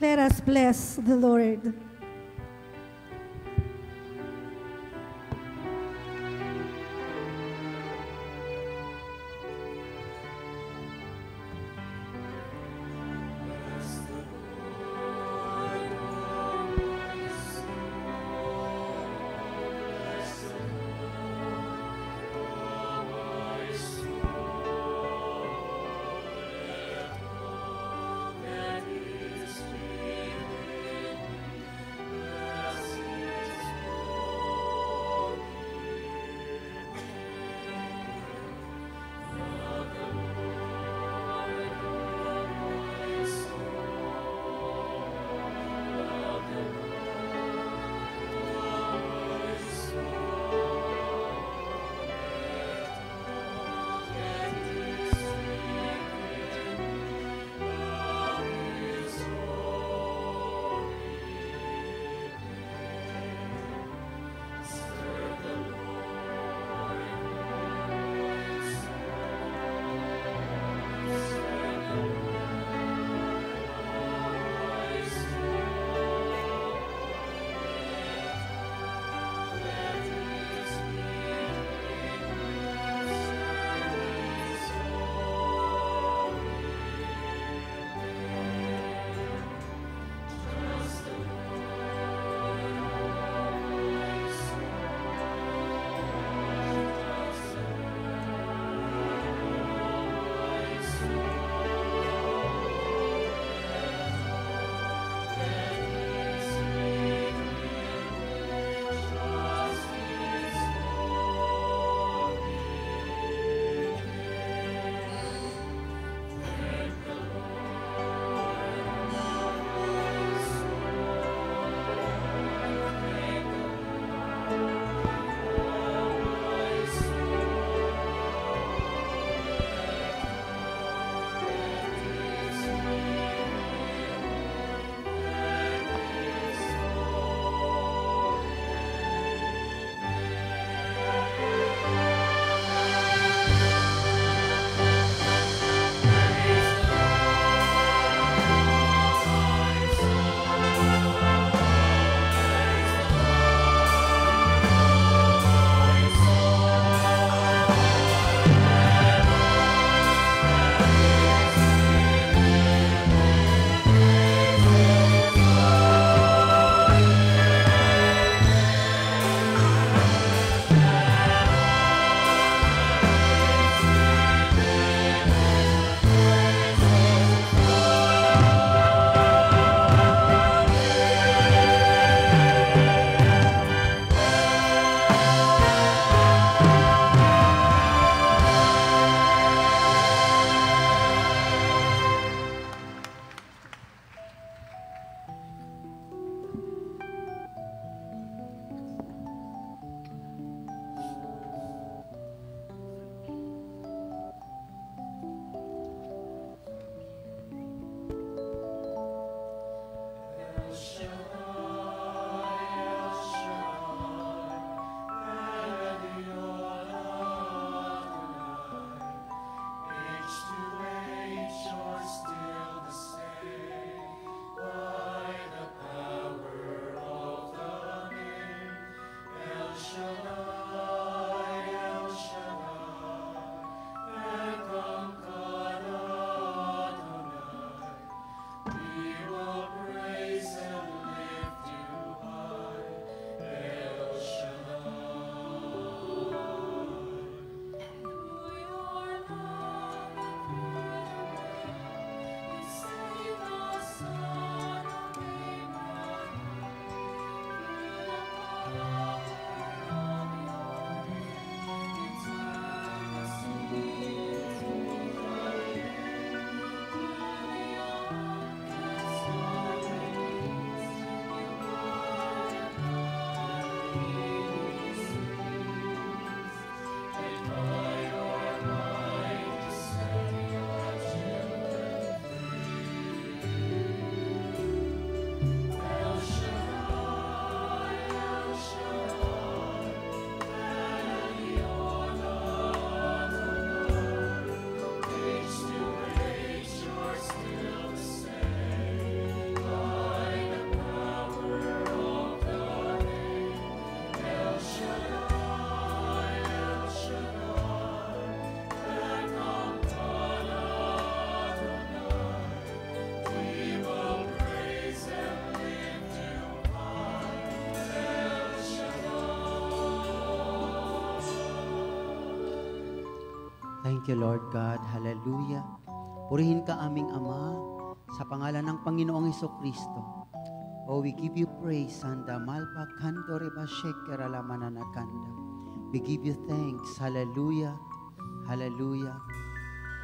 Let us bless the Lord. Thank you, Lord God. Hallelujah. Purihin ka aming Ama sa pangalan ng Panginoong Heso Kristo. Oh, we give you praise, Sanda Malpa Kando Reba Shekera Lamananakanda. We give you thanks. Hallelujah. Hallelujah.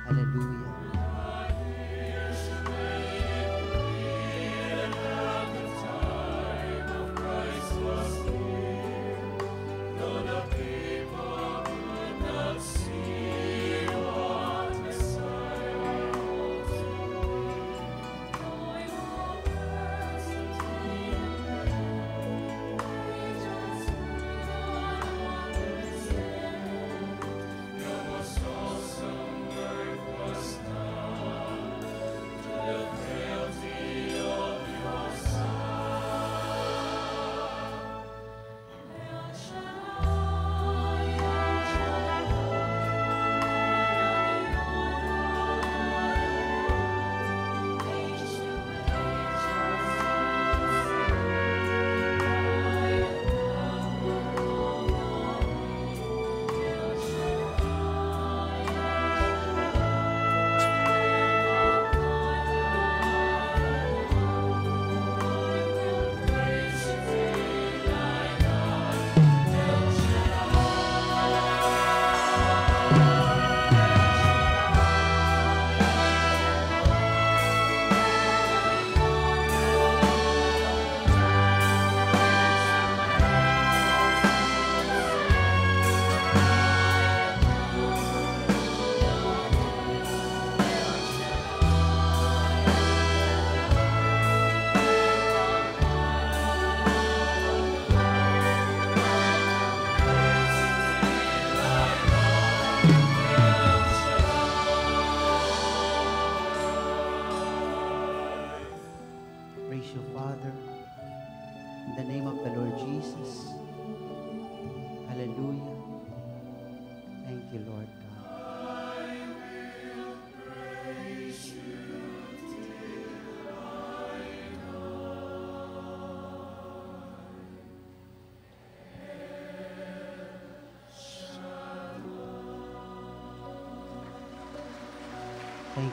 Hallelujah.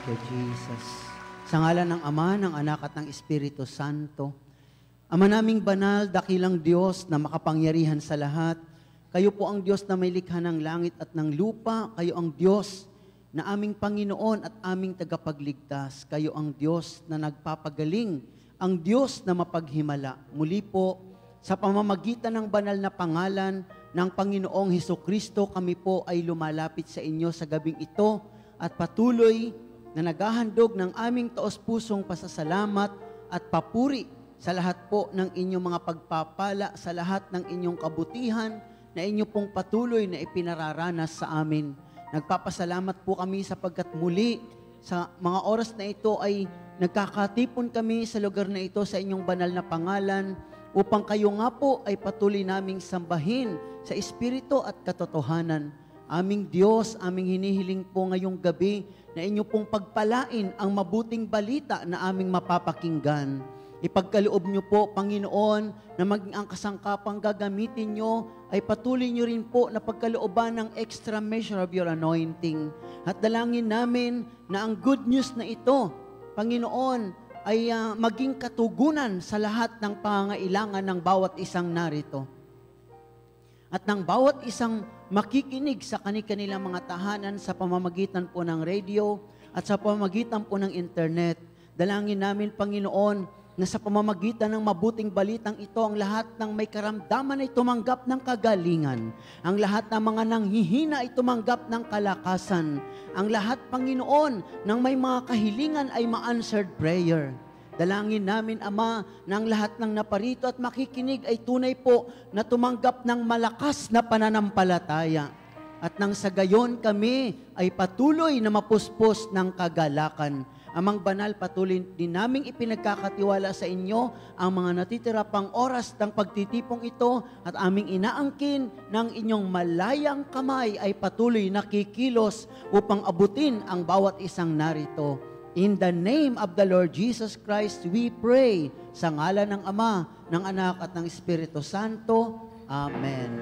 Thank you, Jesus. Sa ngalan ng Ama, ng Anak at ng Espiritu Santo, Ama naming banal, dakilang Diyos na makapangyarihan sa lahat, kayo po ang Diyos na may likha ng langit at ng lupa, kayo ang Diyos na aming Panginoon at aming tagapagligtas, kayo ang Diyos na nagpapagaling, ang Diyos na mapaghimala. Muli po, sa pamamagitan ng banal na pangalan ng Panginoong Heso Kristo, kami po ay lumalapit sa inyo sa gabing ito at patuloy na naghahandog ng aming taos-pusong pasasalamat at papuri sa lahat po ng inyong mga pagpapala, sa lahat ng inyong kabutihan na inyo pong patuloy na ipinararanas sa amin. Nagpapasalamat po kami sapagkat muli sa mga oras na ito ay nagkakatipon kami sa lugar na ito sa inyong banal na pangalan upang kayo nga po ay patuloy naming sambahin sa Espiritu at katotohanan. Aming Diyos, aming hinihiling po ngayong gabi na inyo pong pagpalain ang mabuting balita na aming mapapakinggan. Ipagkaloob niyo po, Panginoon, na maging ang kasangkapang gagamitin niyo ay patuloy niyo rin po na pagkalooban ng extra measure of your anointing. At dalangin namin na ang good news na ito, Panginoon, ay ah, maging katugunan sa lahat ng pangangailangan ng bawat isang narito. At ng bawat isang makikinig sa kanilang mga tahanan sa pamamagitan po ng radio at sa pamamagitan po ng internet. Dalangin namin, Panginoon, na sa pamamagitan ng mabuting balitang ito, ang lahat ng may karamdaman ay tumanggap ng kagalingan. Ang lahat ng mga nanghihina ay tumanggap ng kalakasan. Ang lahat, Panginoon, ng may mga kahilingan ay ma-answered prayer. Dalangin namin, Ama, ang lahat ng naparito at makikinig ay tunay po na tumanggap ng malakas na pananampalataya. At nang sa gayon kami ay patuloy na mapuspos ng kagalakan. Amang banal, patuloy din naming ipinagkakatiwala sa inyo ang mga natitira pang oras ng pagtitipong ito at aming inaangkin ng inyong malayang kamay ay patuloy nakikilos upang abutin ang bawat isang narito. In the name of the Lord Jesus Christ, we pray sa ngalan ng Ama, ng Anak at ng Espiritu Santo. Amen.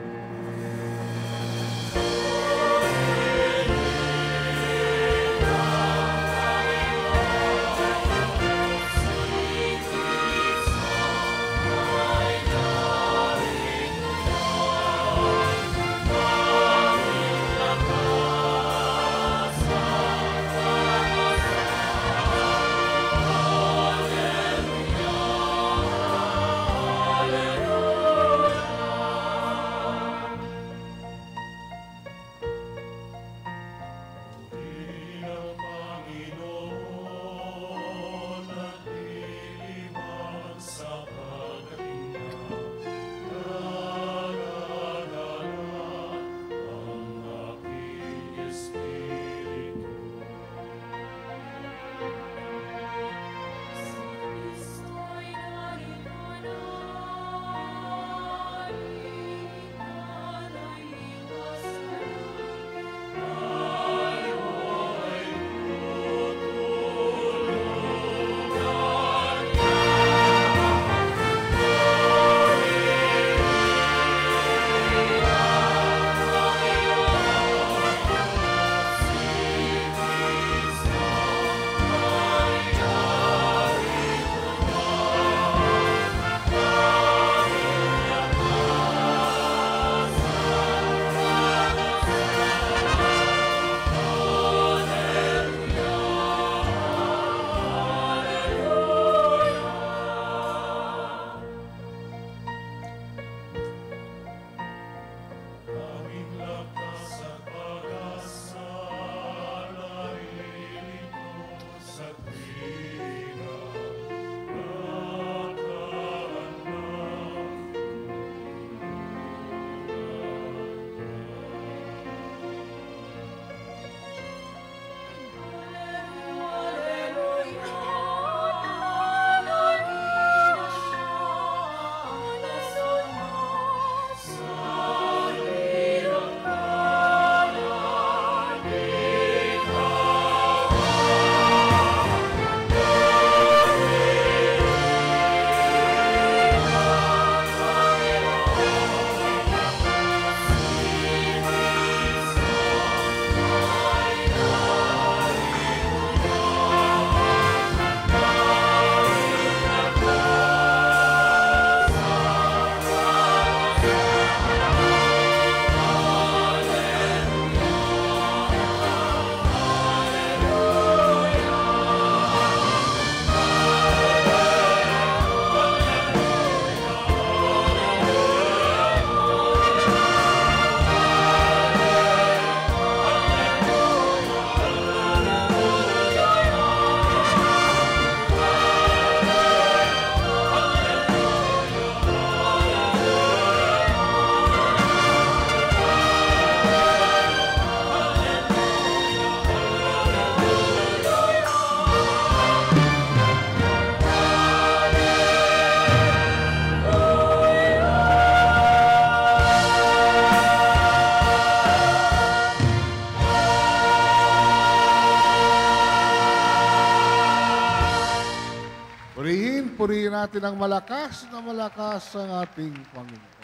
Natin ang malakas na malakas ang ating Panginoon.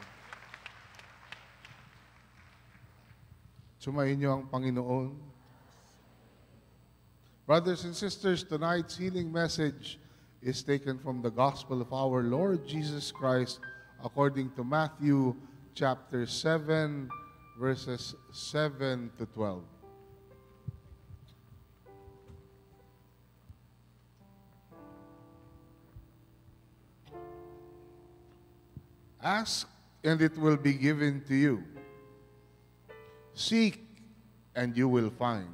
Sumayin niyo ang Panginoon. Brothers and sisters, tonight's healing message is taken from the Gospel of our Lord Jesus Christ according to Matthew chapter 7, verses 7 to 12. Ask, and it will be given to you. Seek, and you will find.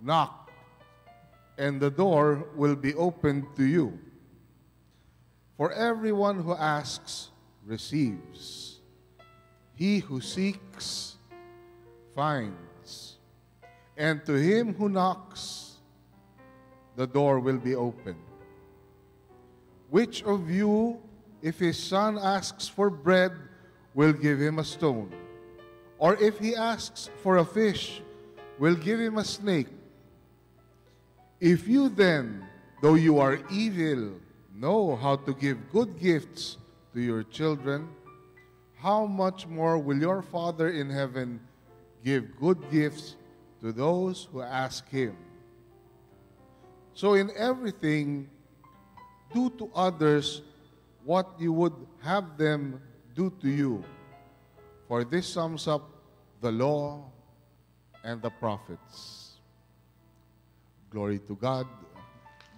Knock, and the door will be opened to you. For everyone who asks receives. He who seeks finds. And to him who knocks, the door will be opened. Which of you, if his son asks for bread, we'll give him a stone? Or if he asks for a fish, we'll give him a snake? If you then, though you are evil, know how to give good gifts to your children, how much more will your Father in heaven give good gifts to those who ask him? So in everything, do to others what you would have them do to you. For this sums up the law and the prophets. Glory to God.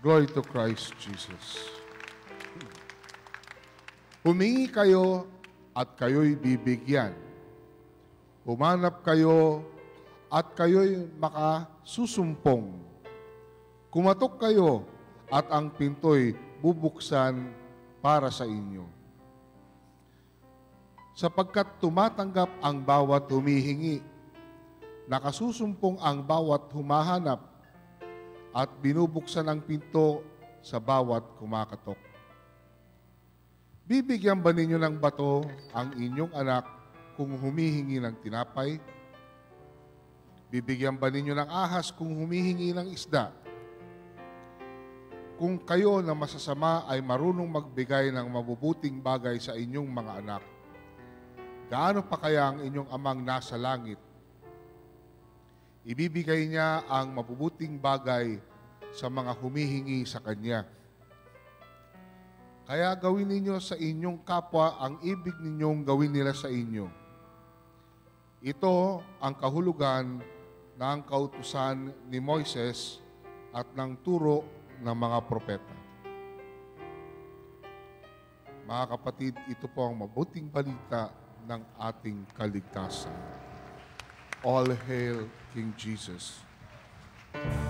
Glory to Christ Jesus. Humingi kayo at kayo'y bibigyan. Humanap kayo at kayo'y makasusumpong. Kumatok kayo at ang pinto'y bubuksan para sa inyo. Sapagkat tumatanggap ang bawat humihingi, nakasusumpong ang bawat humahanap, at binubuksan ang pinto sa bawat kumakatok. Bibigyan ba ninyo ng bato ang inyong anak kung humihingi ng tinapay? Bibigyan ba ninyo ng ahas kung humihingi ng isda? Kung kayo na masasama ay marunong magbigay ng mabubuting bagay sa inyong mga anak, gaano pa kaya ang inyong amang nasa langit? Ibibigay niya ang mabubuting bagay sa mga humihingi sa Kanya. Kaya gawin ninyo sa inyong kapwa ang ibig ninyong gawin nila sa inyo. Ito ang kahulugan ng kautusan ni Moises at ng turo ng mga propeta. Mga kapatid, ito po ang mabuting balita ng ating kaligtasan. All hail King Jesus. Purihin,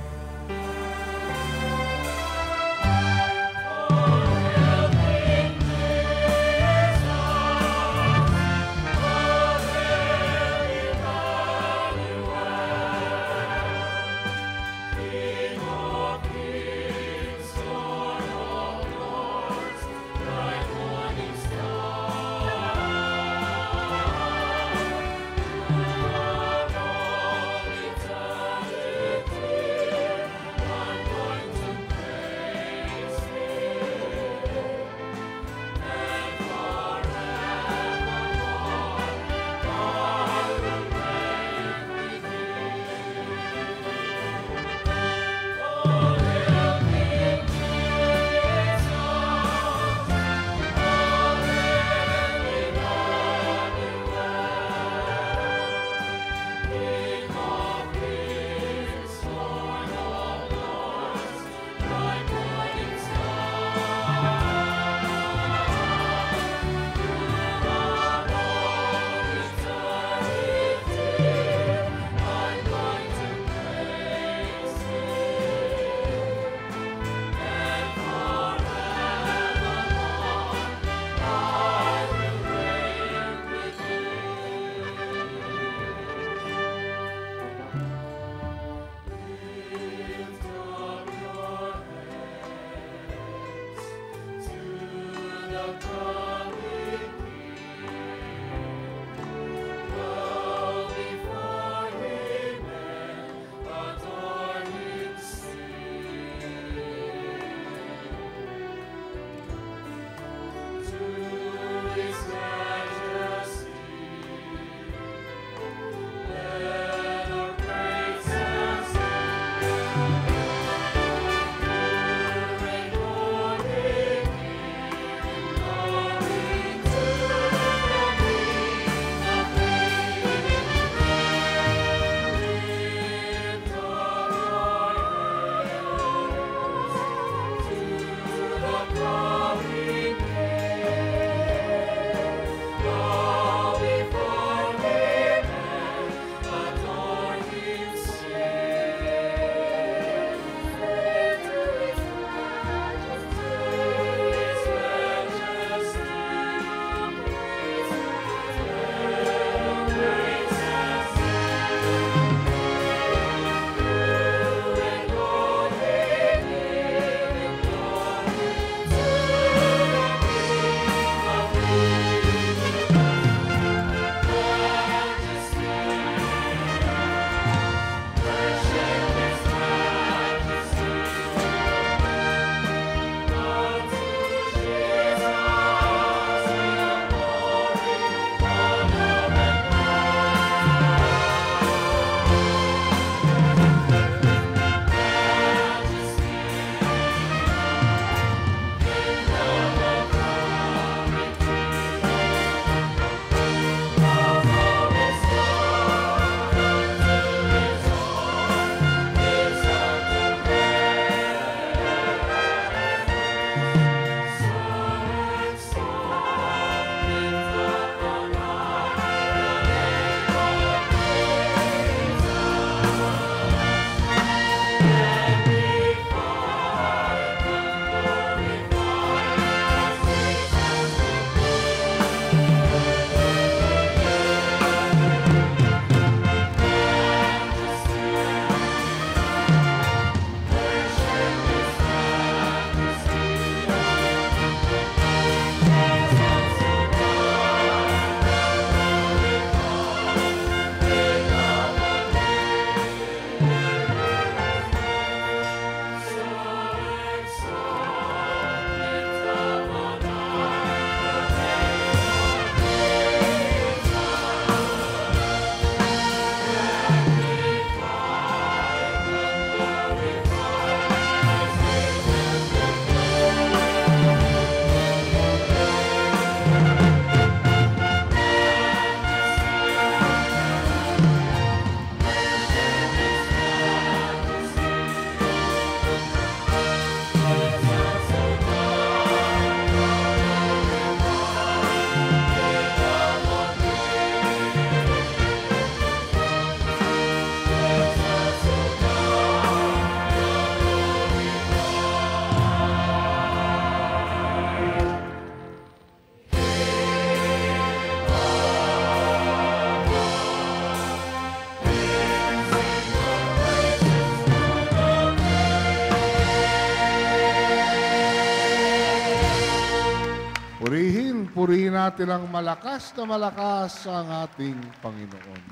natin ang malakas na malakas ang ating Panginoon.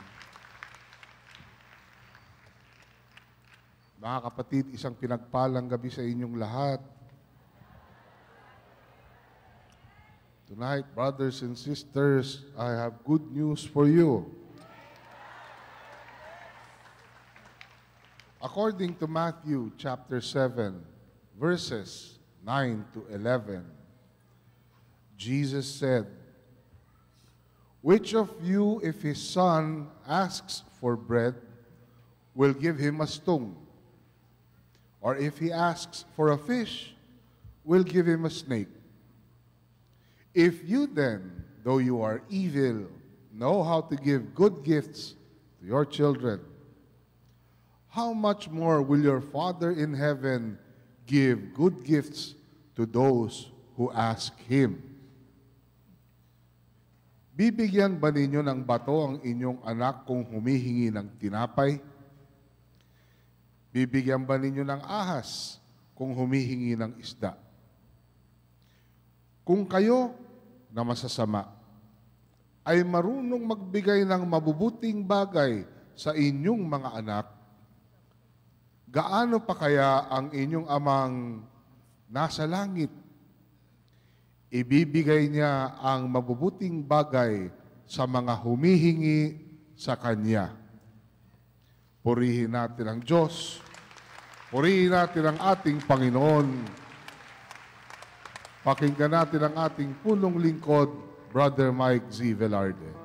Mga kapatid, isang pinagpalang gabi sa inyong lahat. Tonight, brothers and sisters, I have good news for you. According to Matthew chapter 7, verses 9 to 11, Jesus said, Which of you, if his son asks for bread, will give him a stone? Or if he asks for a fish, will give him a snake? If you then, though you are evil, know how to give good gifts to your children, how much more will your Father in heaven give good gifts to those who ask Him? Bibigyan ba ninyo ng bato ang inyong anak kung humihingi ng tinapay? Bibigyan ba ninyo ng ahas kung humihingi ng isda? Kung kayo na masasama ay marunong magbigay ng mabubuting bagay sa inyong mga anak, gaano pa kaya ang inyong amang nasa langit? Ibibigay niya ang mabubuting bagay sa mga humihingi sa Kanya. Purihin natin ang Diyos. Purihin natin ang ating Panginoon. Pakinggan natin ang ating punong lingkod, Brother Mike Z. Velarde.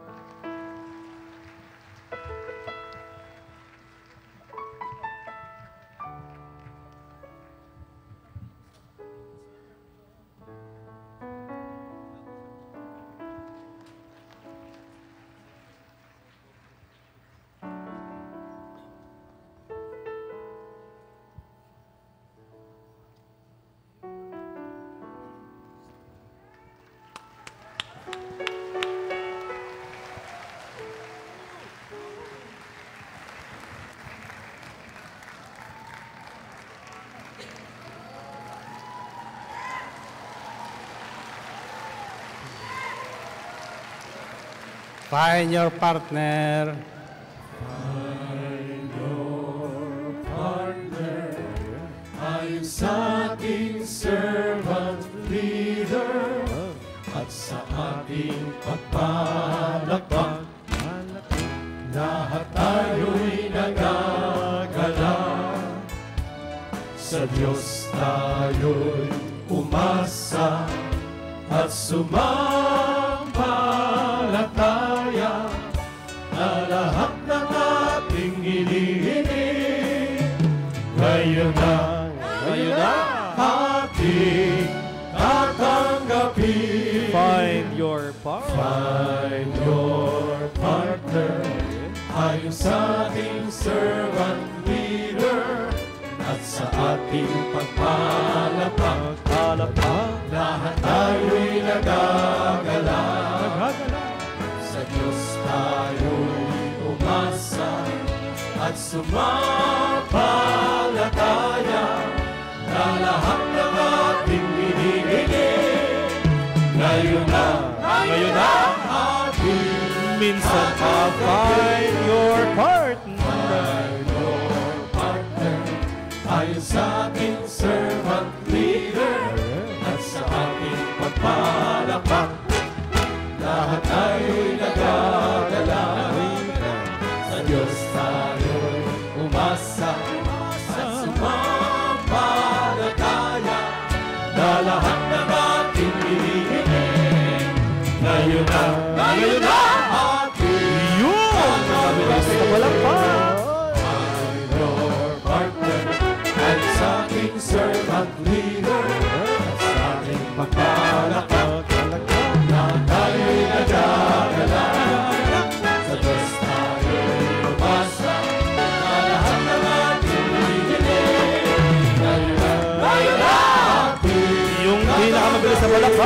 Find your partner. Ayon sa ating servant leader at sa ating pagpalakpak lahat tayo'y nagagala sa Diyos tayo'y umasa at sumampalataya ayon sa ating servant leader at sa ating pagpalapag Alapak. lahat tayo'y nagagala Nagagala. sa Diyos tayo'y umasa at sumampalataya Minsan pa find your partner. your partner ayon sa ating servant leader at sa ating pagpalakpak lahat tayo'y nagagala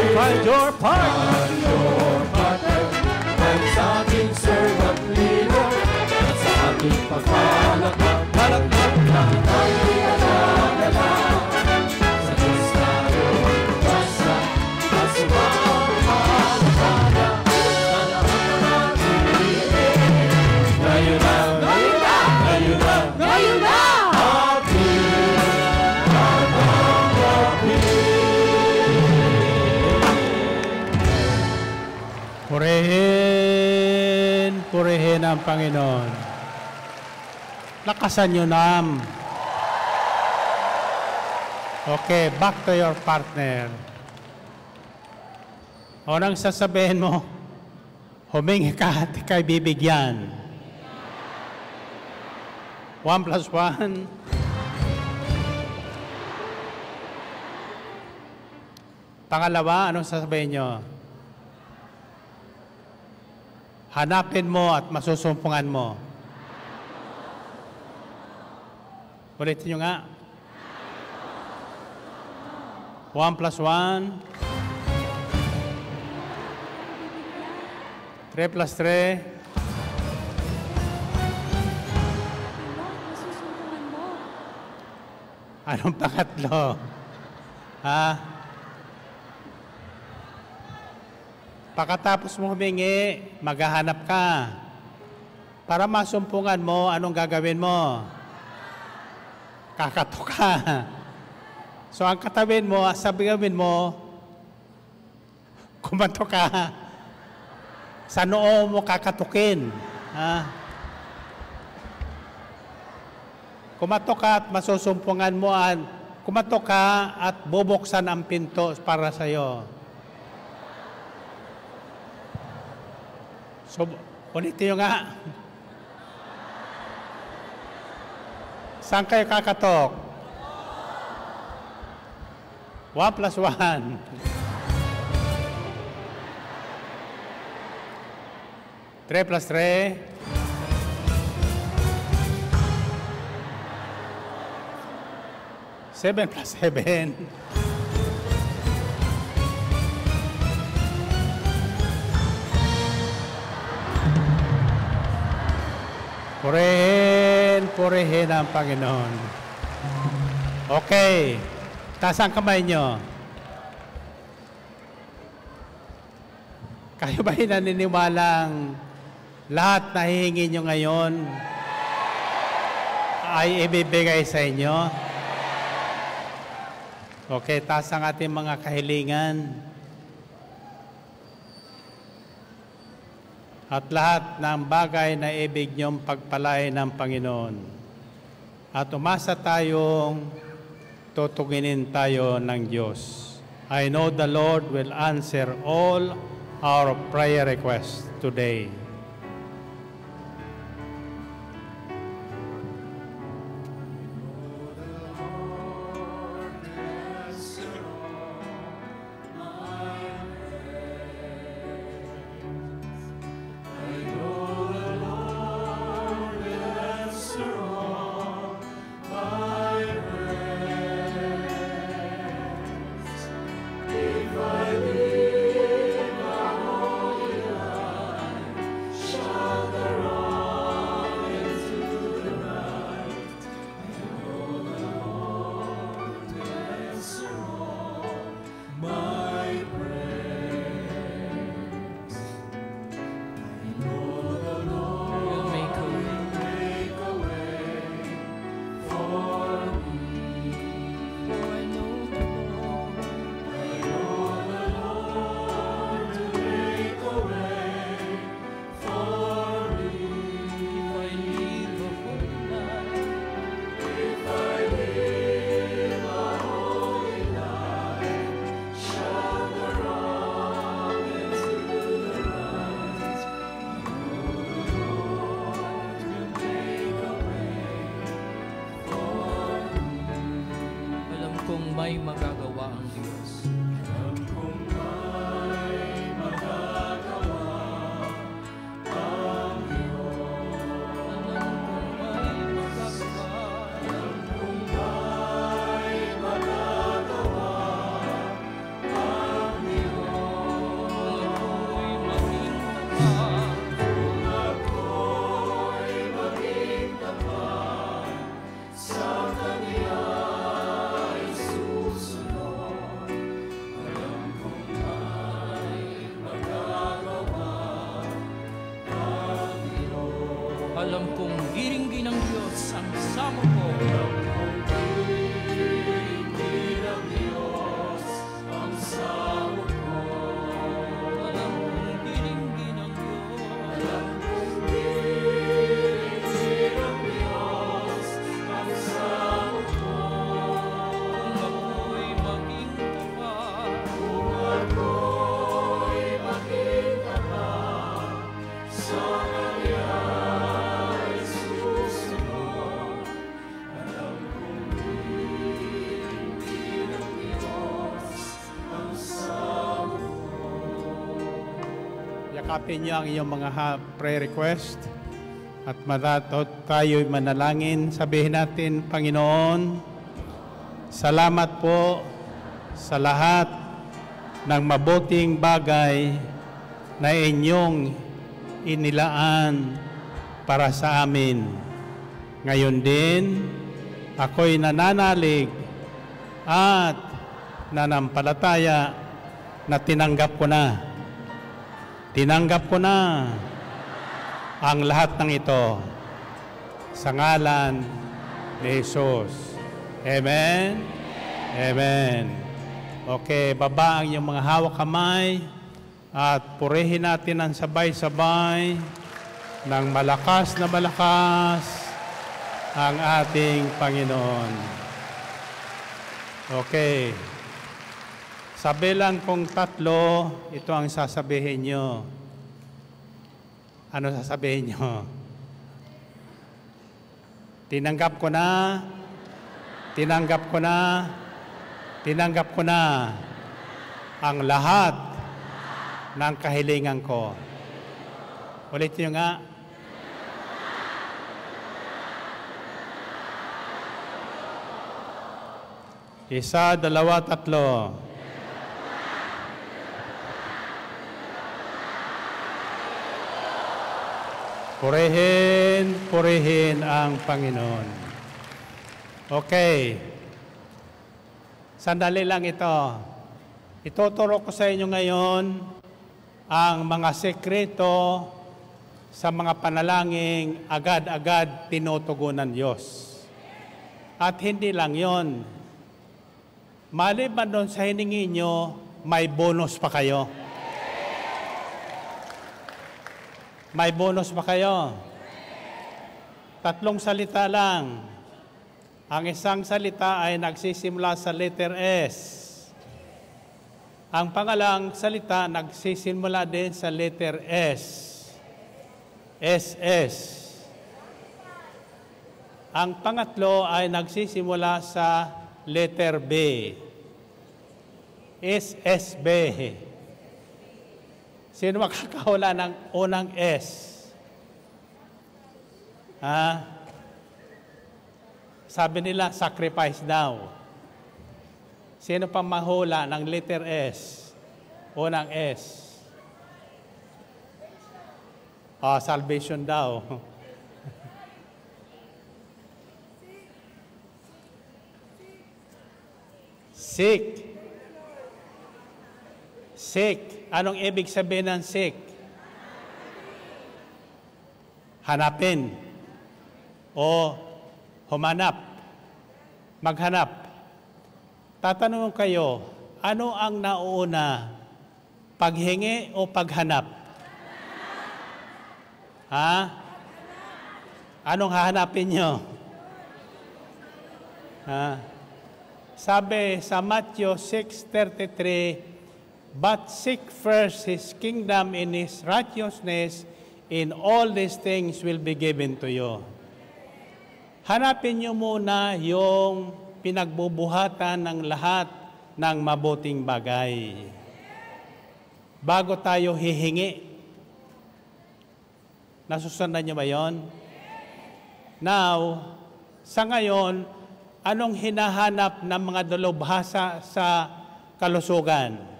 pinakamabilis na Purihin, ang Panginoon. Lakasan nyo nam. Okay, back to your partner. O nang sasabihin mo, humingi ka at ikay bibigyan. One plus one. Pangalawa, anong sasabihin nyo? Hanapin mo at masusumpungan mo. Ulitin nyo nga. One plus one. Three plus three. Masusunod mo. Anong pangatlo? Ha? Pagkatapos mo humingi, maghahanap ka. Para masumpungan mo, anong gagawin mo? Kakato ka. So ang katawin mo, sabihin mo, kumato ka. Sa noo mo kakatukin. Ha? Kumato ka at masusumpungan mo at kumato ka at bubuksan ang pinto para sa iyo. So, ulitin nyo nga. Saan kayo kakatok? One plus one. Three plus three. Seven plus seven. Purihin, purihin ang Panginoon. Okay. Taas ang kamay nyo. Kayo ba naniniwalang Lahat na hihingi nyo ngayon ay ibibigay sa inyo. Okay, taas ang ating mga kahilingan. At lahat ng bagay na ibig niyong pagpalain ng Panginoon. At umasa tayong tutuginin tayo ng Diyos. I know the Lord will answer all our prayer requests today. Kong may magagawa Yakapin niyo ang iyong mga prayer request at matatot tayo'y manalangin. Sabihin natin, Panginoon, salamat po sa lahat ng mabuting bagay na inyong inilaan para sa amin. Ngayon din, ako'y nananalig at nanampalataya na tinanggap ko na Tinanggap ko na ang lahat ng ito sa ngalan ni Jesus. Amen? Amen. Okay, baba ang iyong mga hawak kamay at purihin natin ang sabay-sabay ng malakas na malakas ang ating Panginoon. Okay. Sa bilang kong tatlo, ito ang sasabihin nyo. Ano sasabihin nyo? Tinanggap ko na, tinanggap ko na, tinanggap ko na ang lahat ng kahilingan ko. Ulit nyo nga. Isa, dalawa, tatlo. Purihin, purihin ang Panginoon. Okay. Sandali lang ito. Ituturo ko sa inyo ngayon ang mga sekreto sa mga panalangin agad-agad tinutugunan Diyos. At hindi lang yon. Maliban doon sa hiningi nyo, may bonus pa kayo. May bonus pa kayo. Tatlong salita lang. Ang isang salita ay nagsisimula sa letter S. Ang pangalang salita nagsisimula din sa letter S. SS. Ang pangatlo ay nagsisimula sa letter B. SSB. Sino makakahula ng unang S? Ha? Sabi nila, sacrifice daw. Sino pa mahula ng letter S? Unang S. Ah, salvation daw. Sick. Sick. Anong ibig sabihin ng sick? Hanapin. O humanap. Maghanap. Tatanong kayo, ano ang nauuna? Paghingi o paghanap? Ha? Anong hahanapin nyo? Ha? Sabi sa Matthew 6.33, But seek first His kingdom in His righteousness, in all these things will be given to you. Hanapin nyo muna yung pinagbubuhatan ng lahat ng mabuting bagay. Bago tayo hihingi. Nasusundan nyo ba yon? Now, sa ngayon, anong hinahanap ng mga dalubhasa sa kalusugan?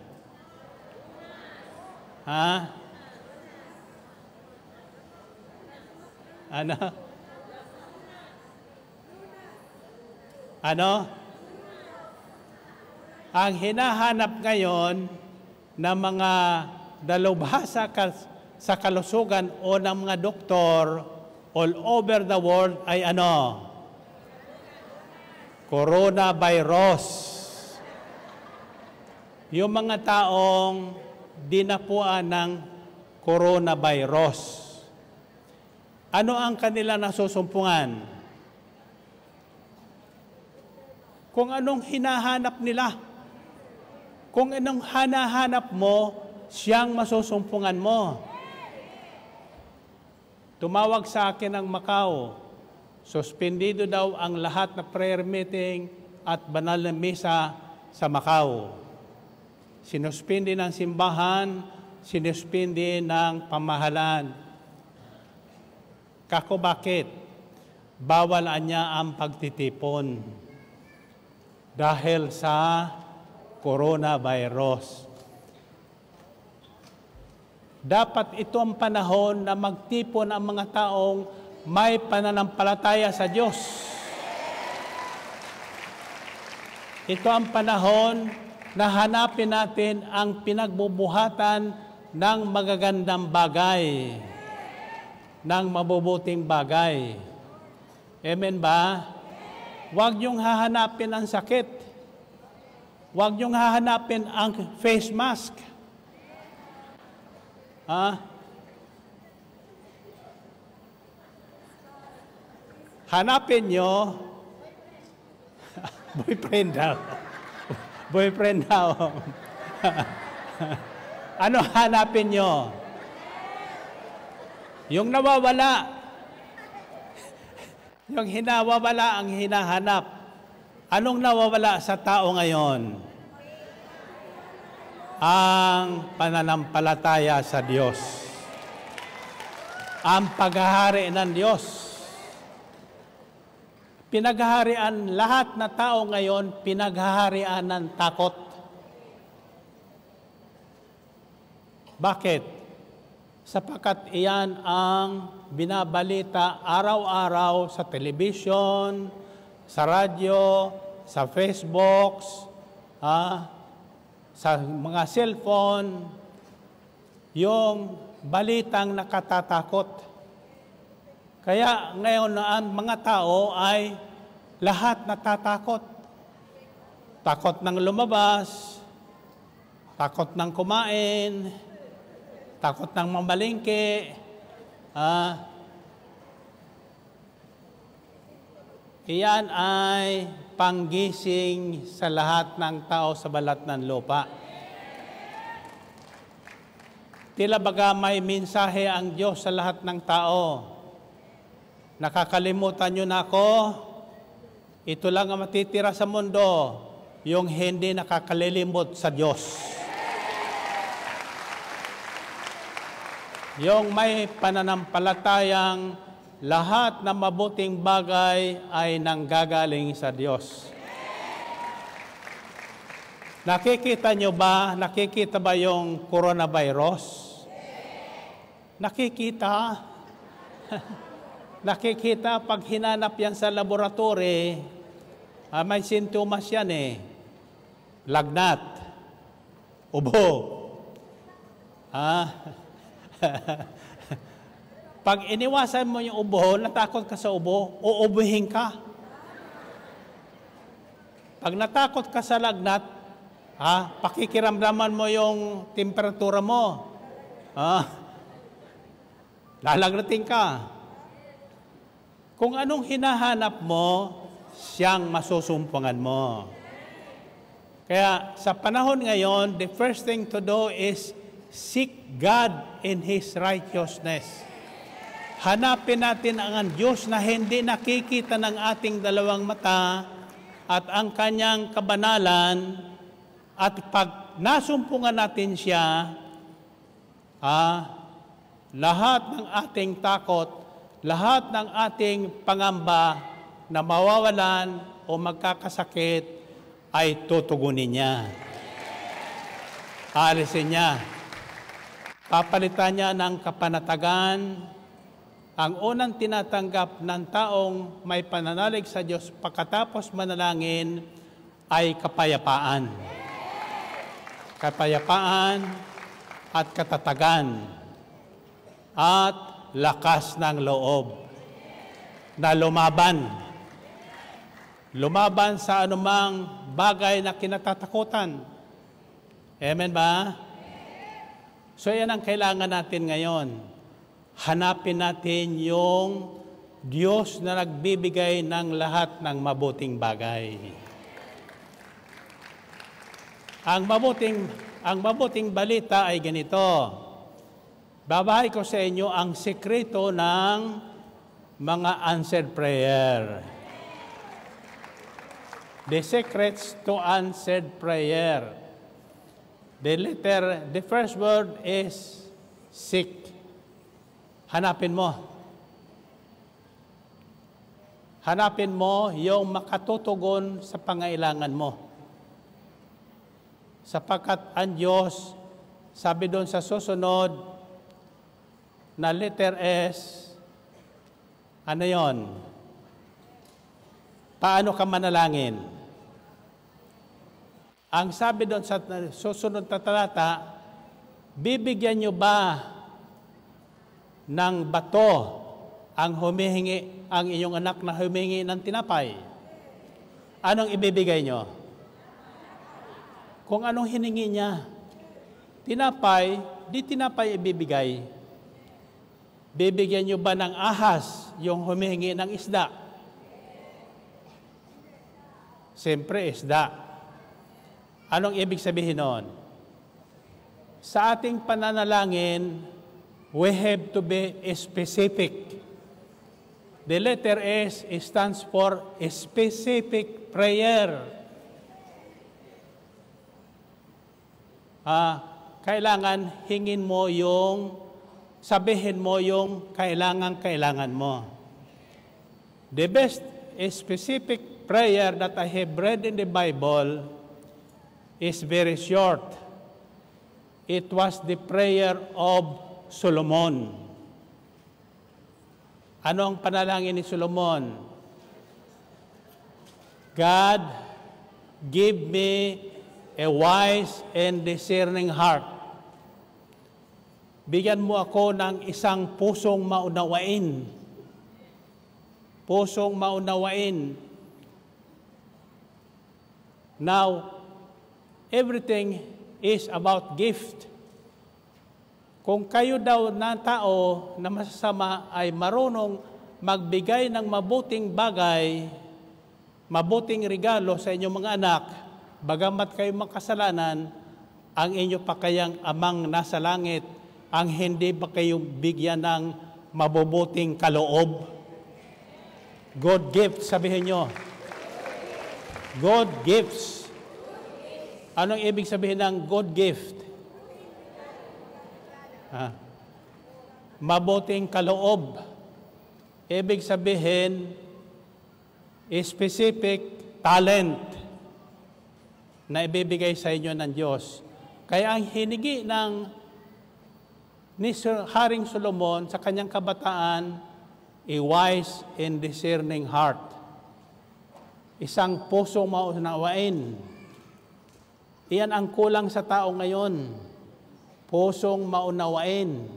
Ha? Ano? Ano? Ang hinahanap ngayon ng mga dalubhasa sa kalusugan o ng mga doktor all over the world ay ano? Coronavirus. Yung mga taong dinapuan ng coronavirus. Ano ang kanila nasusumpungan? Kung anong hinahanap nila. Kung anong hanahanap mo, siyang masusumpungan mo. Tumawag sa akin ang Macau. Suspendido daw ang lahat na prayer meeting at banal na misa sa Macau. Sinuspindi ng simbahan, sinuspindi ng pamahalan. Kako bakit? Bawal anya ang pagtitipon dahil sa coronavirus. Dapat ito ang panahon na magtipon ang mga taong may pananampalataya sa Diyos. Ito ang panahon na hanapin natin ang pinagbubuhatan ng magagandang bagay, ng mabubuting bagay. Amen ba? Huwag niyong hahanapin ang sakit. Huwag niyong hahanapin ang face mask. Ha? Hanapin niyo boyfriend daw. Boyfriend daw. ano hanapin niyo? Yung nawawala. Yung hinawawala ang hinahanap. Anong nawawala sa tao ngayon? Ang pananampalataya sa Diyos. Ang paghahari ng Diyos. Pinaghaharian lahat na tao ngayon, pinaghaharian ng takot. Bakit? Sapagkat iyan ang binabalita araw-araw sa television, sa radyo, sa Facebook, ah, sa mga cellphone, yung balitang nakatatakot. Kaya ngayon na ang mga tao ay lahat natatakot. Takot ng lumabas, takot ng kumain, takot ng mamalingke, ah, Iyan ay panggising sa lahat ng tao sa balat ng lupa. Tila baga may mensahe ang Diyos sa lahat ng tao. Nakakalimutan nyo na ako, ito lang ang matitira sa mundo, yung hindi nakakalilimot sa Diyos. Yung may pananampalatayang lahat ng mabuting bagay ay nanggagaling sa Diyos. Nakikita nyo ba, nakikita ba yung coronavirus? Nakikita. nakikita pag hinanap yan sa laboratory, ah, may sintomas yan eh. Lagnat, ubo, ah, Pag iniwasan mo yung ubo, natakot ka sa ubo, uubuhin ka. Pag natakot ka sa lagnat, ha, pakikiramdaman mo yung temperatura mo. Ha, lalagnatin ka. Kung anong hinahanap mo, siyang masusumpungan mo. Kaya sa panahon ngayon, the first thing to do is seek God in His righteousness. Hanapin natin ang Diyos na hindi nakikita ng ating dalawang mata at ang kanyang kabanalan at pag nasumpungan natin siya, ah, lahat ng ating takot, lahat ng ating pangamba na mawawalan o magkakasakit ay tutugunin niya. Aalisin niya. Papalitan niya ng kapanatagan, ang unang tinatanggap ng taong may pananalig sa Diyos pagkatapos manalangin ay kapayapaan. Kapayapaan at katatagan at lakas ng loob na lumaban. Lumaban sa anumang bagay na kinatatakutan. Amen ba? So yan ang kailangan natin ngayon hanapin natin yung Diyos na nagbibigay ng lahat ng mabuting bagay. Ang mabuting ang mabuting balita ay ganito. Babahay ko sa inyo ang sekreto ng mga answered prayer. The secrets to answered prayer. The letter, the first word is seek. Hanapin mo. Hanapin mo yung makatutugon sa pangailangan mo. Sapagkat ang Diyos, sabi doon sa susunod na letter S, ano yon? Paano ka manalangin? Ang sabi doon sa susunod na talata, bibigyan nyo ba ng bato ang humihingi, ang inyong anak na humihingi ng tinapay, anong ibibigay nyo? Kung anong hiningi niya, tinapay, di tinapay ibibigay. Bibigyan nyo ba ng ahas yung humihingi ng isda? Siyempre, isda. Anong ibig sabihin noon? Sa ating pananalangin, we have to be specific. The letter S stands for specific prayer. Ah, kailangan hingin mo yung sabihin mo yung kailangan kailangan mo. The best specific prayer that I have read in the Bible is very short. It was the prayer of Solomon. Ano ang panalangin ni Solomon? God, give me a wise and discerning heart bigyan mo ako ng isang pusong maunawain. Pusong maunawain. Now, everything is about gift. Kung kayo daw na tao na masasama ay marunong magbigay ng mabuting bagay, mabuting regalo sa inyong mga anak, bagamat kayo makasalanan, ang inyo pa kayang amang nasa langit, ang hindi ba kayo bigyan ng mabubuting kaloob? God gift, sabihin nyo. God gifts. Anong ibig sabihin ng God gift? Ah, mabuting kaloob. Ibig sabihin, specific talent na ibibigay sa inyo ng Diyos. Kaya ang hinigi ng ni Haring Solomon sa kanyang kabataan, a wise and discerning heart. Isang pusong maunawain. Iyan ang kulang sa tao ngayon pusong maunawain.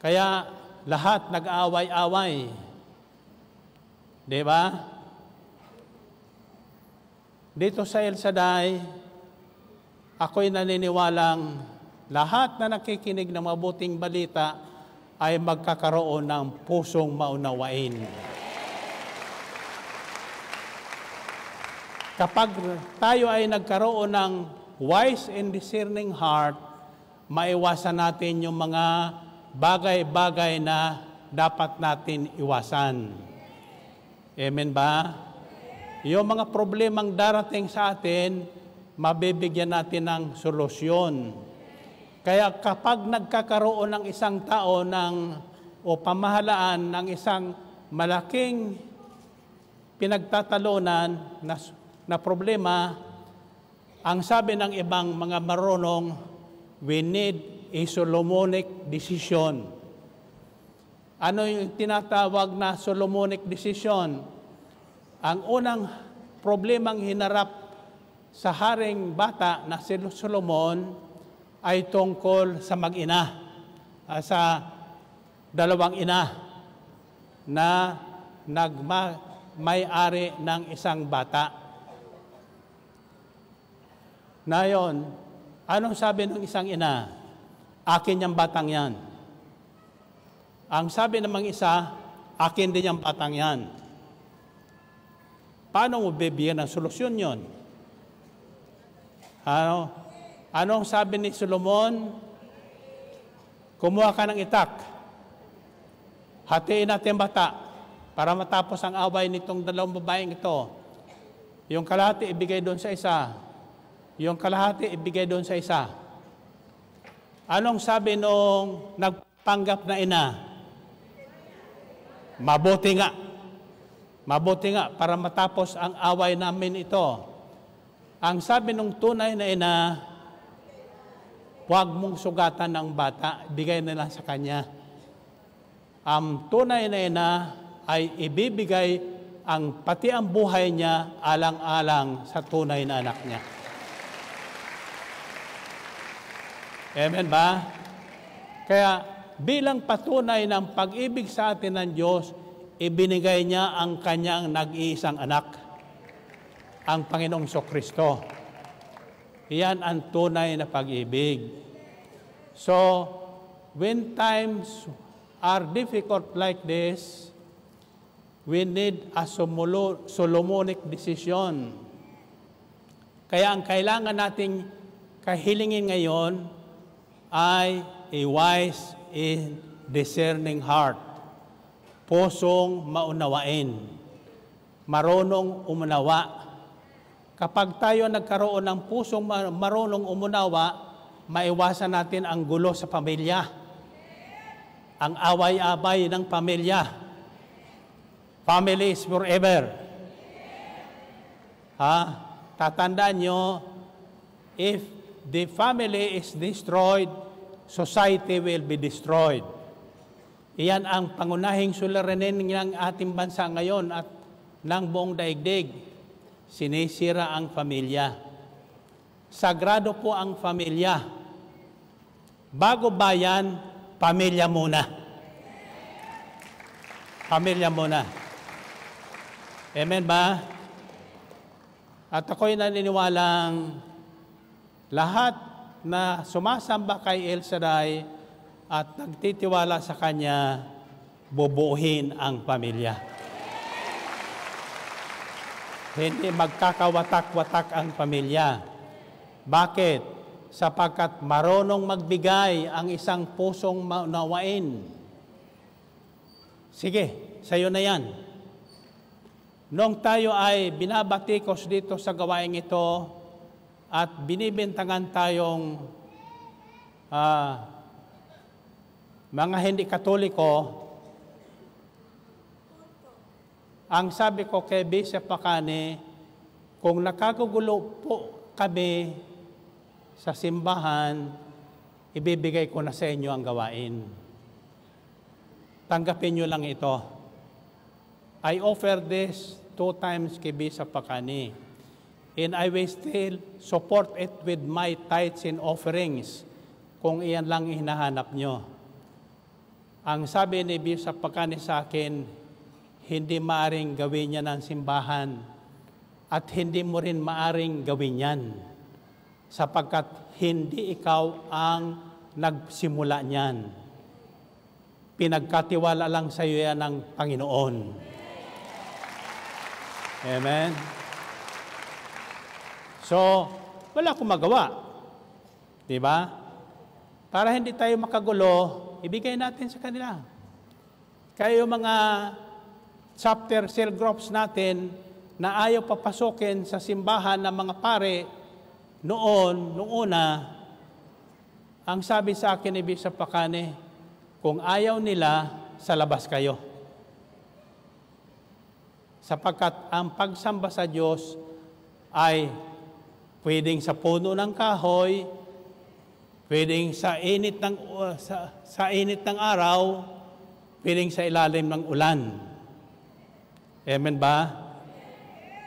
Kaya lahat nag-aaway-away. Di ba? Dito sa El Shaddai, ako'y naniniwalang lahat na nakikinig ng mabuting balita ay magkakaroon ng pusong maunawain. Kapag tayo ay nagkaroon ng wise and discerning heart, maiwasan natin yung mga bagay-bagay na dapat natin iwasan. Amen ba? Yung mga problemang darating sa atin, mabibigyan natin ng solusyon. Kaya kapag nagkakaroon ng isang tao ng o pamahalaan ng isang malaking pinagtatalunan na, na problema, ang sabi ng ibang mga marunong, we need a Solomonic decision. Ano yung tinatawag na Solomonic decision? Ang unang problemang hinarap sa haring bata na si Solomon ay tungkol sa mag-ina, uh, sa dalawang ina na nagma may-ari ng isang bata. Na yon, anong sabi ng isang ina? Akin yung batang yan. Ang sabi namang isa, akin din yung batang yan. Paano mo bibigyan ng solusyon yon? Ano? Anong sabi ni Solomon? Kumuha ka ng itak. Hatiin natin bata para matapos ang away nitong dalawang babaeng ito. Yung kalahati ibigay doon sa isa, yung kalahati ibigay doon sa isa. Anong sabi nung nagpanggap na ina? Mabuti nga. Mabuti nga para matapos ang away namin ito. Ang sabi nung tunay na ina, huwag mong sugatan ng bata, ibigay na lang sa kanya. Ang tunay na ina ay ibibigay ang pati ang buhay niya alang-alang sa tunay na anak niya. Amen ba? Kaya bilang patunay ng pag-ibig sa atin ng Diyos, ibinigay niya ang kanyang nag-iisang anak, ang Panginoong Kristo. Iyan ang tunay na pag-ibig. So, when times are difficult like this, we need a Solomonic decision. Kaya ang kailangan nating kahilingin ngayon ay a wise and discerning heart. Pusong maunawain. Marunong umunawa. Kapag tayo nagkaroon ng pusong marunong umunawa, maiwasan natin ang gulo sa pamilya. Ang away-abay ng pamilya. Family is forever. Ha? Tatandaan nyo, if the family is destroyed, society will be destroyed. Iyan ang pangunahing suliranin ng ating bansa ngayon at ng buong daigdig. Sinisira ang pamilya. Sagrado po ang pamilya. Bago bayan, pamilya muna. Pamilya muna. Amen ba? At ako'y naniniwalang lahat na sumasamba kay El Shaddai at nagtitiwala sa Kanya, bubuuhin ang pamilya. Hindi magkakawatak-watak ang pamilya. Bakit? Sapagkat marunong magbigay ang isang pusong naunawain. Sige, sa'yo na yan. Nung tayo ay binabatikos dito sa gawaing ito at binibintangan tayong ah, mga hindi katoliko, ang sabi ko kay Bishop Pakane, kung nakagugulo po kami sa simbahan, ibibigay ko na sa inyo ang gawain. Tanggapin nyo lang ito. I offer this two times kay Bishop Pakane. And I will still support it with my tithes and offerings kung iyan lang hinahanap nyo. Ang sabi ni Bishop Pakane sa akin, hindi maaring gawin niya ng simbahan at hindi mo rin maaring gawin yan sapagkat hindi ikaw ang nagsimula niyan. Pinagkatiwala lang sa iyo yan ng Panginoon. Amen? So, wala akong magawa. Di ba? Para hindi tayo makagulo, ibigay natin sa kanila. Yung mga chapter cell groups natin na ayaw papasukin sa simbahan ng mga pare noon, noong una, ang sabi sa akin ni Bishop Pakane, kung ayaw nila, sa labas kayo. Sapagkat ang pagsamba sa Diyos ay pwedeng sa puno ng kahoy, pwedeng sa init ng, uh, sa, sa init ng araw, pwedeng sa ilalim ng ulan. Amen ba?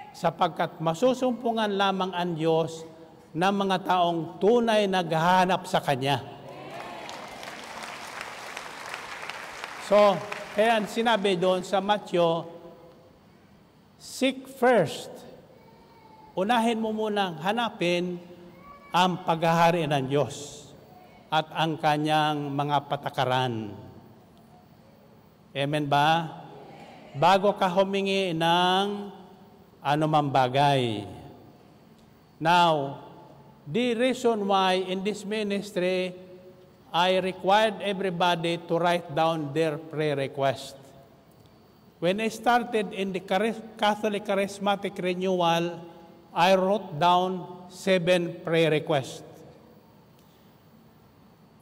Sapagkat masusumpungan lamang ang Diyos ng mga taong tunay naghahanap sa Kanya. So, kaya sinabi doon sa Matthew, seek first. Unahin mo munang hanapin ang paghahari ng Diyos at ang kanyang mga patakaran. Amen ba? Bago ka humingi ng anumang bagay. Now, the reason why in this ministry, I required everybody to write down their prayer request. When I started in the Catholic Charismatic Renewal, I wrote down seven prayer requests.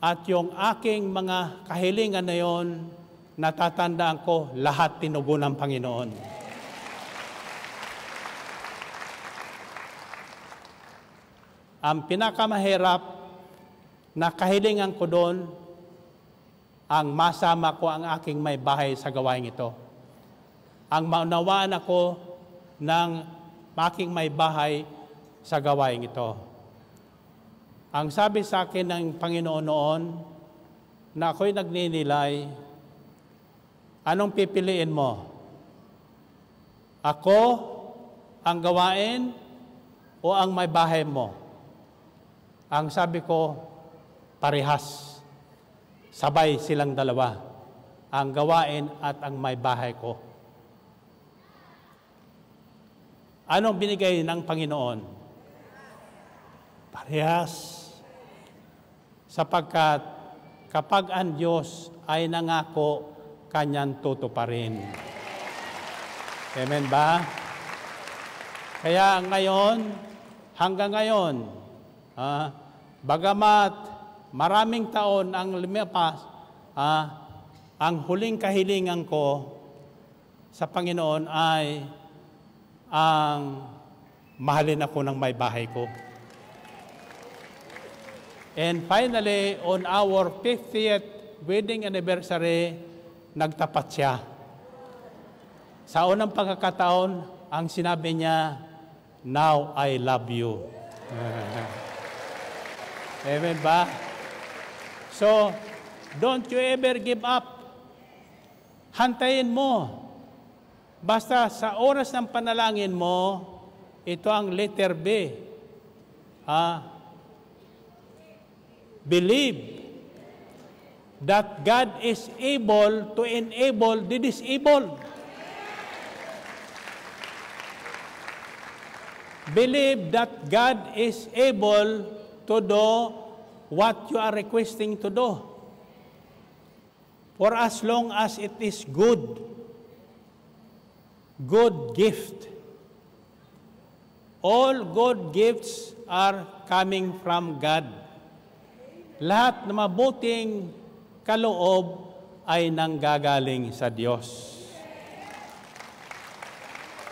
At yung aking mga kahilingan na yon, natatandaan ko lahat tinugon ng Panginoon. Ang pinakamahirap na kahilingan ko doon, ang masama ko ang aking may bahay sa gawain ito. Ang maunawaan ako ng aking may bahay sa gawain ito. Ang sabi sa akin ng Panginoon noon, na ako'y nagninilay, anong pipiliin mo? Ako, ang gawain, o ang may bahay mo? Ang sabi ko, parehas. Sabay silang dalawa. Ang gawain at ang may bahay ko. Anong binigay ng Panginoon? Parehas. Sapagkat kapag ang Diyos ay nangako, kanyang tutuparin. Amen ba? Kaya ngayon, hanggang ngayon, ah, bagamat maraming taon ang lumipas, ah, ang huling kahilingan ko sa Panginoon ay ang mahalin ako ng may bahay ko. And finally, on our 50th wedding anniversary, nagtapat siya. Sa unang pagkakataon, ang sinabi niya, Now I love you. Amen ba? So, don't you ever give up. Hantayin mo. Basta sa oras ng panalangin mo, ito ang letter B. Ah, believe that God is able to enable the disabled. Believe that God is able to do what you are requesting to do. For as long as it is good, good gift. All good gifts are coming from God. Lahat na mabuting kaloob ay nanggagaling sa Diyos.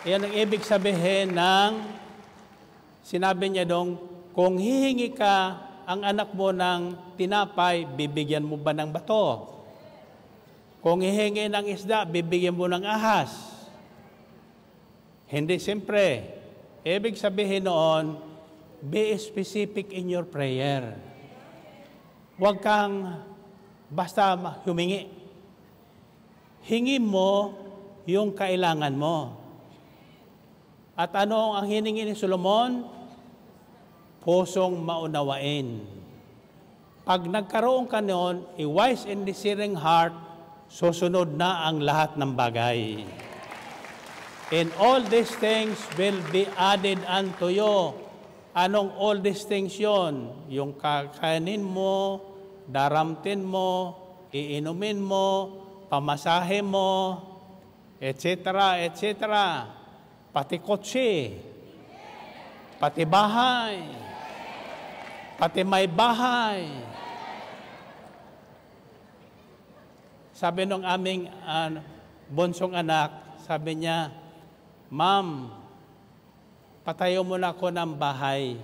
Yan ang ibig sabihin ng sinabi niya dong, kung hihingi ka ang anak mo ng tinapay, bibigyan mo ba ng bato? Kung hihingi ng isda, bibigyan mo ng ahas. Hindi siyempre. Ibig sabihin noon, be specific in your prayer. Huwag kang basta humingi. Hingi mo yung kailangan mo. At ano ang hiningi ni Solomon? Pusong maunawain. Pag nagkaroon ka noon, a wise and desiring heart, susunod na ang lahat ng bagay. And all these things will be added unto you. Anong all these things yon? Yung kakainin mo, daramtin mo, iinumin mo, pamasahe mo, etc., etc. Pati kotse, pati bahay, pati may bahay. Sabi nung aming uh, bonsong anak, sabi niya, Ma'am, patayo mo na ako ng bahay.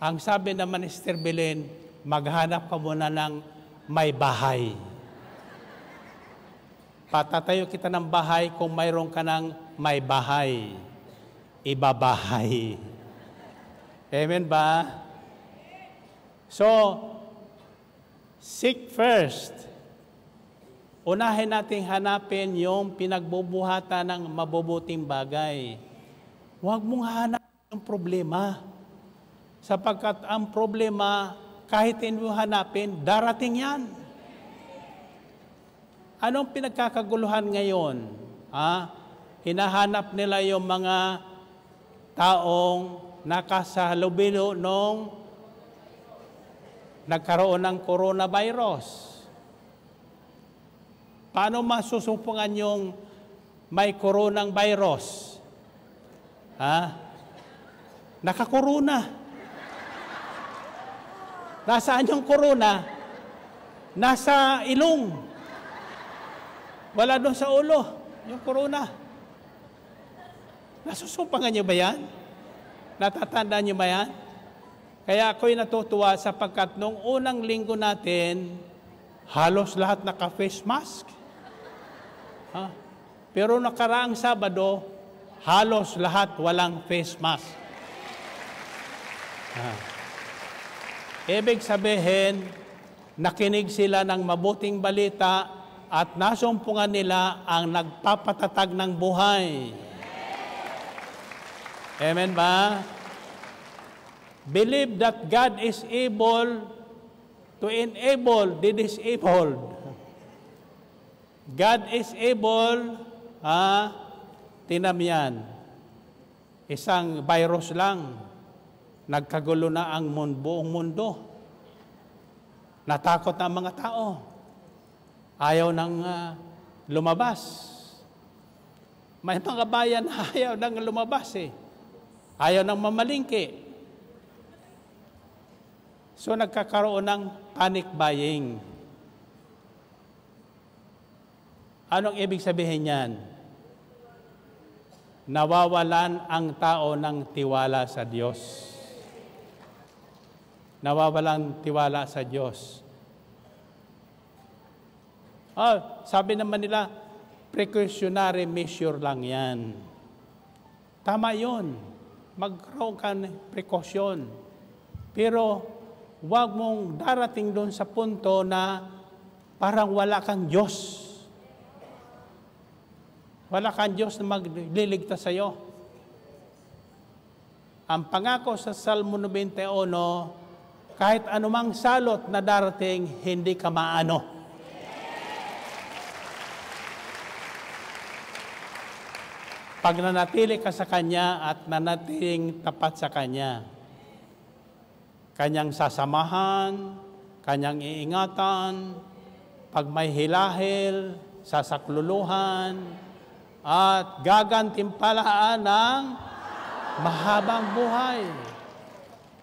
Ang sabi naman ni Sister Belen, maghanap ka muna ng may bahay. Patatayo kita ng bahay kung mayroon ka ng may bahay. Ibabahay. Amen ba? So, seek first. Unahin nating hanapin yung pinagbubuhatan ng mabubuting bagay. Huwag mong hanap yung problema. Sapagkat ang problema, kahit hindi mo hanapin, darating yan. Anong pinagkakaguluhan ngayon? Ha? Hinahanap nila yung mga taong nakasalubilo nung nagkaroon ng coronavirus. Paano masusupungan yung may coronang virus? Ha? Nakakorona. Nasaan yung corona? Nasa ilong. Wala doon sa ulo. Yung corona. Nasusupangan niyo ba yan? Natatandaan niyo ba yan? Kaya ako'y natutuwa sapagkat nung unang linggo natin, halos lahat naka-face mask. Ha? Pero nakaraang Sabado, halos lahat walang face mask. Ha? Ibig sabihin, nakinig sila ng mabuting balita at nasumpungan nila ang nagpapatatag ng buhay. Amen ba? Believe that God is able to enable the disabled. God is able, ha, tinam yan. Isang virus lang, nagkagulo na ang mundo, buong mundo. Natakot na ang mga tao. Ayaw nang uh, lumabas. May mga bayan na ayaw nang lumabas eh. Ayaw nang mamalingki. So nagkakaroon ng panic buying. Anong ibig sabihin yan? Nawawalan ang tao ng tiwala sa Diyos. Nawawalan tiwala sa Diyos. Ah, sabi naman nila, precautionary measure lang yan. Tama yon. Magkaroon ka ng precaution. Pero huwag mong darating doon sa punto na parang wala kang Diyos. Wala kang Diyos na magliligtas sa iyo. Ang pangako sa Salmo 91, kahit anumang salot na darating, hindi ka maano. Pag nanatili ka sa Kanya at nanatiling tapat sa Kanya, Kanyang sasamahan, Kanyang iingatan, pag may hilahil, sasakluluhan, at gagantimpalaan ng mahabang buhay.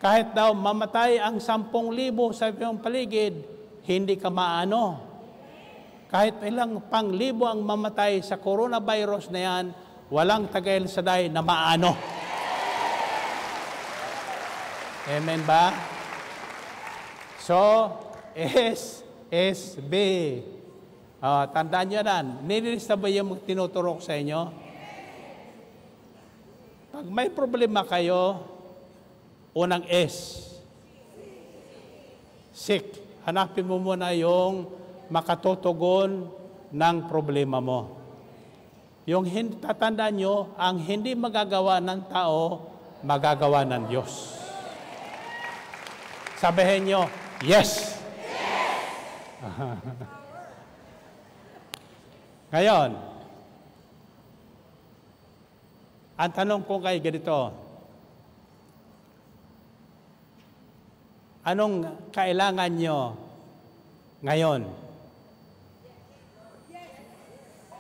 Kahit daw mamatay ang sampung libo sa iyong paligid, hindi ka maano. Kahit ilang pang libo ang mamatay sa coronavirus na yan, walang tagail sa day na maano. Amen ba? So, S, S, B. Uh, tandaan nyo na, nililista ba yung tinuturok sa inyo? Pag may problema kayo, unang S. Sick. Hanapin mo muna yung makatutugon ng problema mo. Yung hindi, tatandaan nyo, ang hindi magagawa ng tao, magagawa ng Diyos. Sabihin nyo, yes! yes! Ngayon, ang tanong ko kay ganito, anong kailangan nyo ngayon?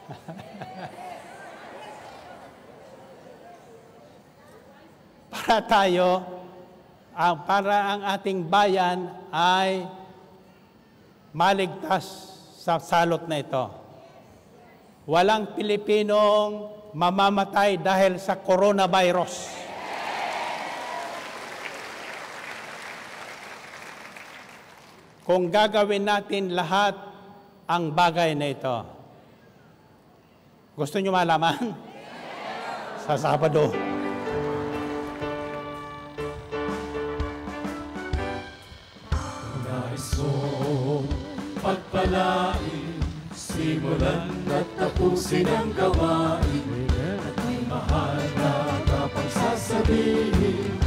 para tayo, ang para ang ating bayan ay maligtas sa salot na ito. Walang Pilipinong mamamatay dahil sa coronavirus. Kung gagawin natin lahat ang bagay na ito. Gusto nyo malaman? Sa Sabado. Nais mong pagpalain, simulan at tapusin ang gawain. At may mahal na kapang sasabihin,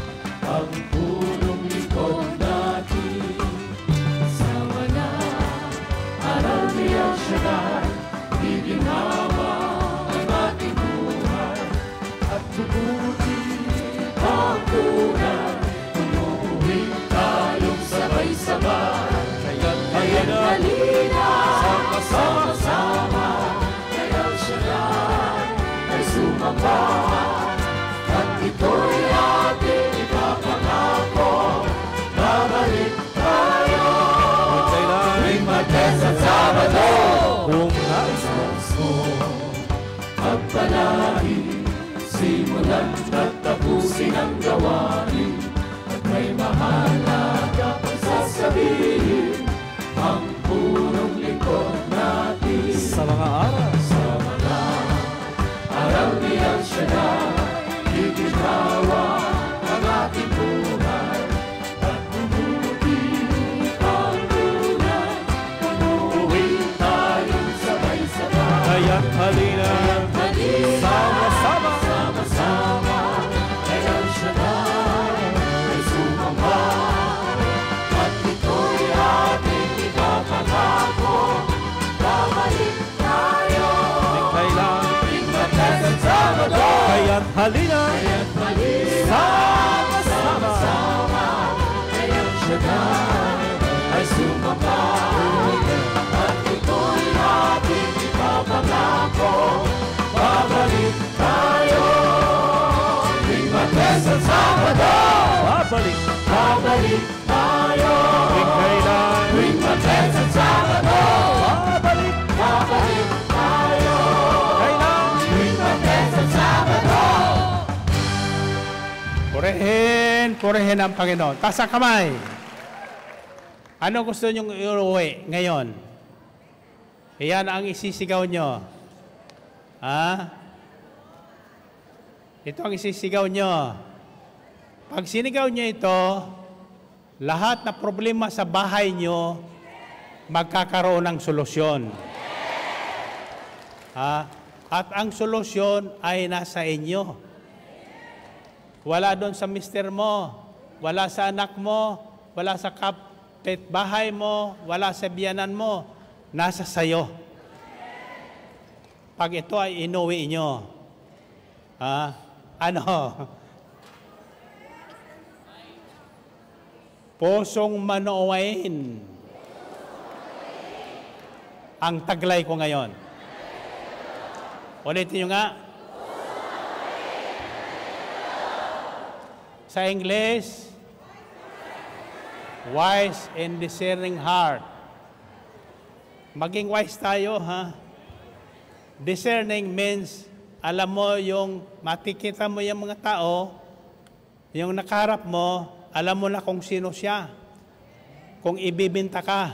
ang punong niya tapusin ang Purihin, ang Panginoon. Taas ang kamay. Ano gusto nyong iuwi ngayon? Iyan ang isisigaw nyo. Ha? Ito ang isisigaw nyo. Pag sinigaw nyo ito, lahat na problema sa bahay nyo, magkakaroon ng solusyon. Ha? At ang solusyon ay nasa inyo. Wala doon sa mister mo, wala sa anak mo, wala sa kapit bahay mo, wala sa biyanan mo, nasa sayo. Pag ito ay inuwi nyo, ha? ano? Pusong manuwain. Ang taglay ko ngayon. Ulitin nyo nga. Sa English, wise and discerning heart. Maging wise tayo, ha? Discerning means, alam mo yung matikita mo yung mga tao, yung nakaharap mo, alam mo na kung sino siya. Kung ibibinta ka.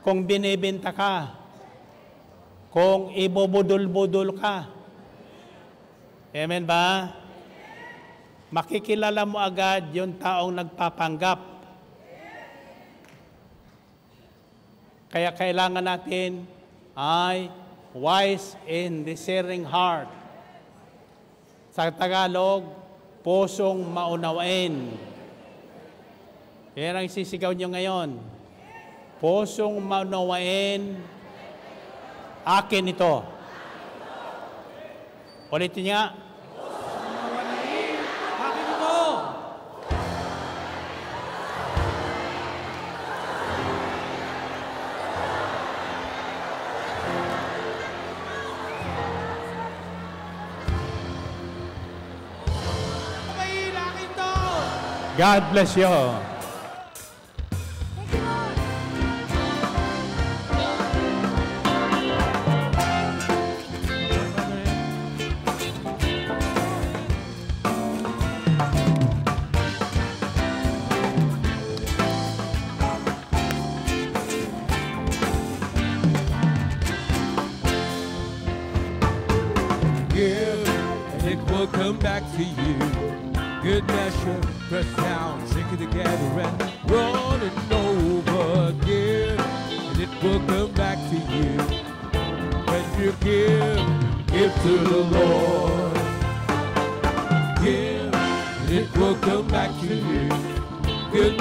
Kung binibinta ka. Kung ibubudol-budol ka. Amen ba? Makikilala mo agad yung taong nagpapanggap. Kaya kailangan natin ay wise and discerning heart. Sa Tagalog, pusong maunawain. Yan ang sisigaw nyo ngayon. Pusong maunawain, akin ito. Ulitin niya. God bless you.